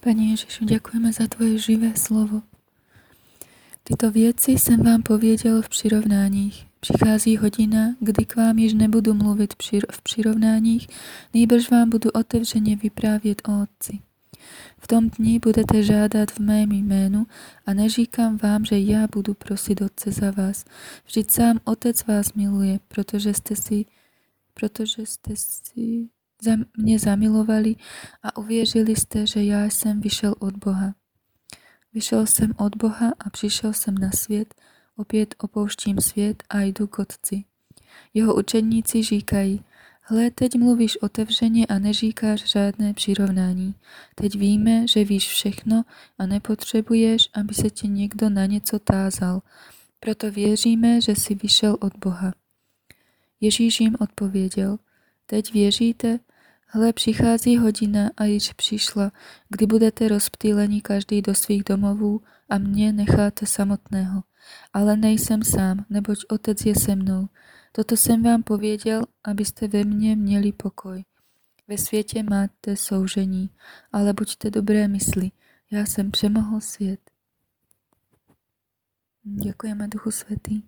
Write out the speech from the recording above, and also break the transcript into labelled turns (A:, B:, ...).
A: Pane Ježišu, děkujeme za Tvoje živé slovo. Tyto věci jsem vám pověděl v přirovnáních. Přichází hodina, kdy k vám již nebudu mluvit v přirovnáních, nejbrž vám budu otevřeně vyprávět o Otci. V tom dni budete žádat v mém jménu a neříkám vám, že já budu prosit Otce za vás. Vždyť sám Otec vás miluje, protože jste si, protože jste si mě zamilovali a uvěřili jste, že já jsem vyšel od Boha. Vyšel jsem od Boha a přišel jsem na svět, opět opouštím svět a jdu k Otci. Jeho učeníci říkají, hle, teď mluvíš otevřeně a neříkáš žádné přirovnání. Teď víme, že víš všechno a nepotřebuješ, aby se tě někdo na něco tázal. Proto věříme, že jsi vyšel od Boha. Ježíš jim odpověděl, teď věříte, Hle, přichází hodina a již přišla, kdy budete rozptýleni každý do svých domovů a mě necháte samotného. Ale nejsem sám, neboť otec je se mnou. Toto jsem vám pověděl, abyste ve mně měli pokoj. Ve světě máte soužení, ale buďte dobré mysli. Já jsem přemohl svět. Děkujeme Duchu Svatý.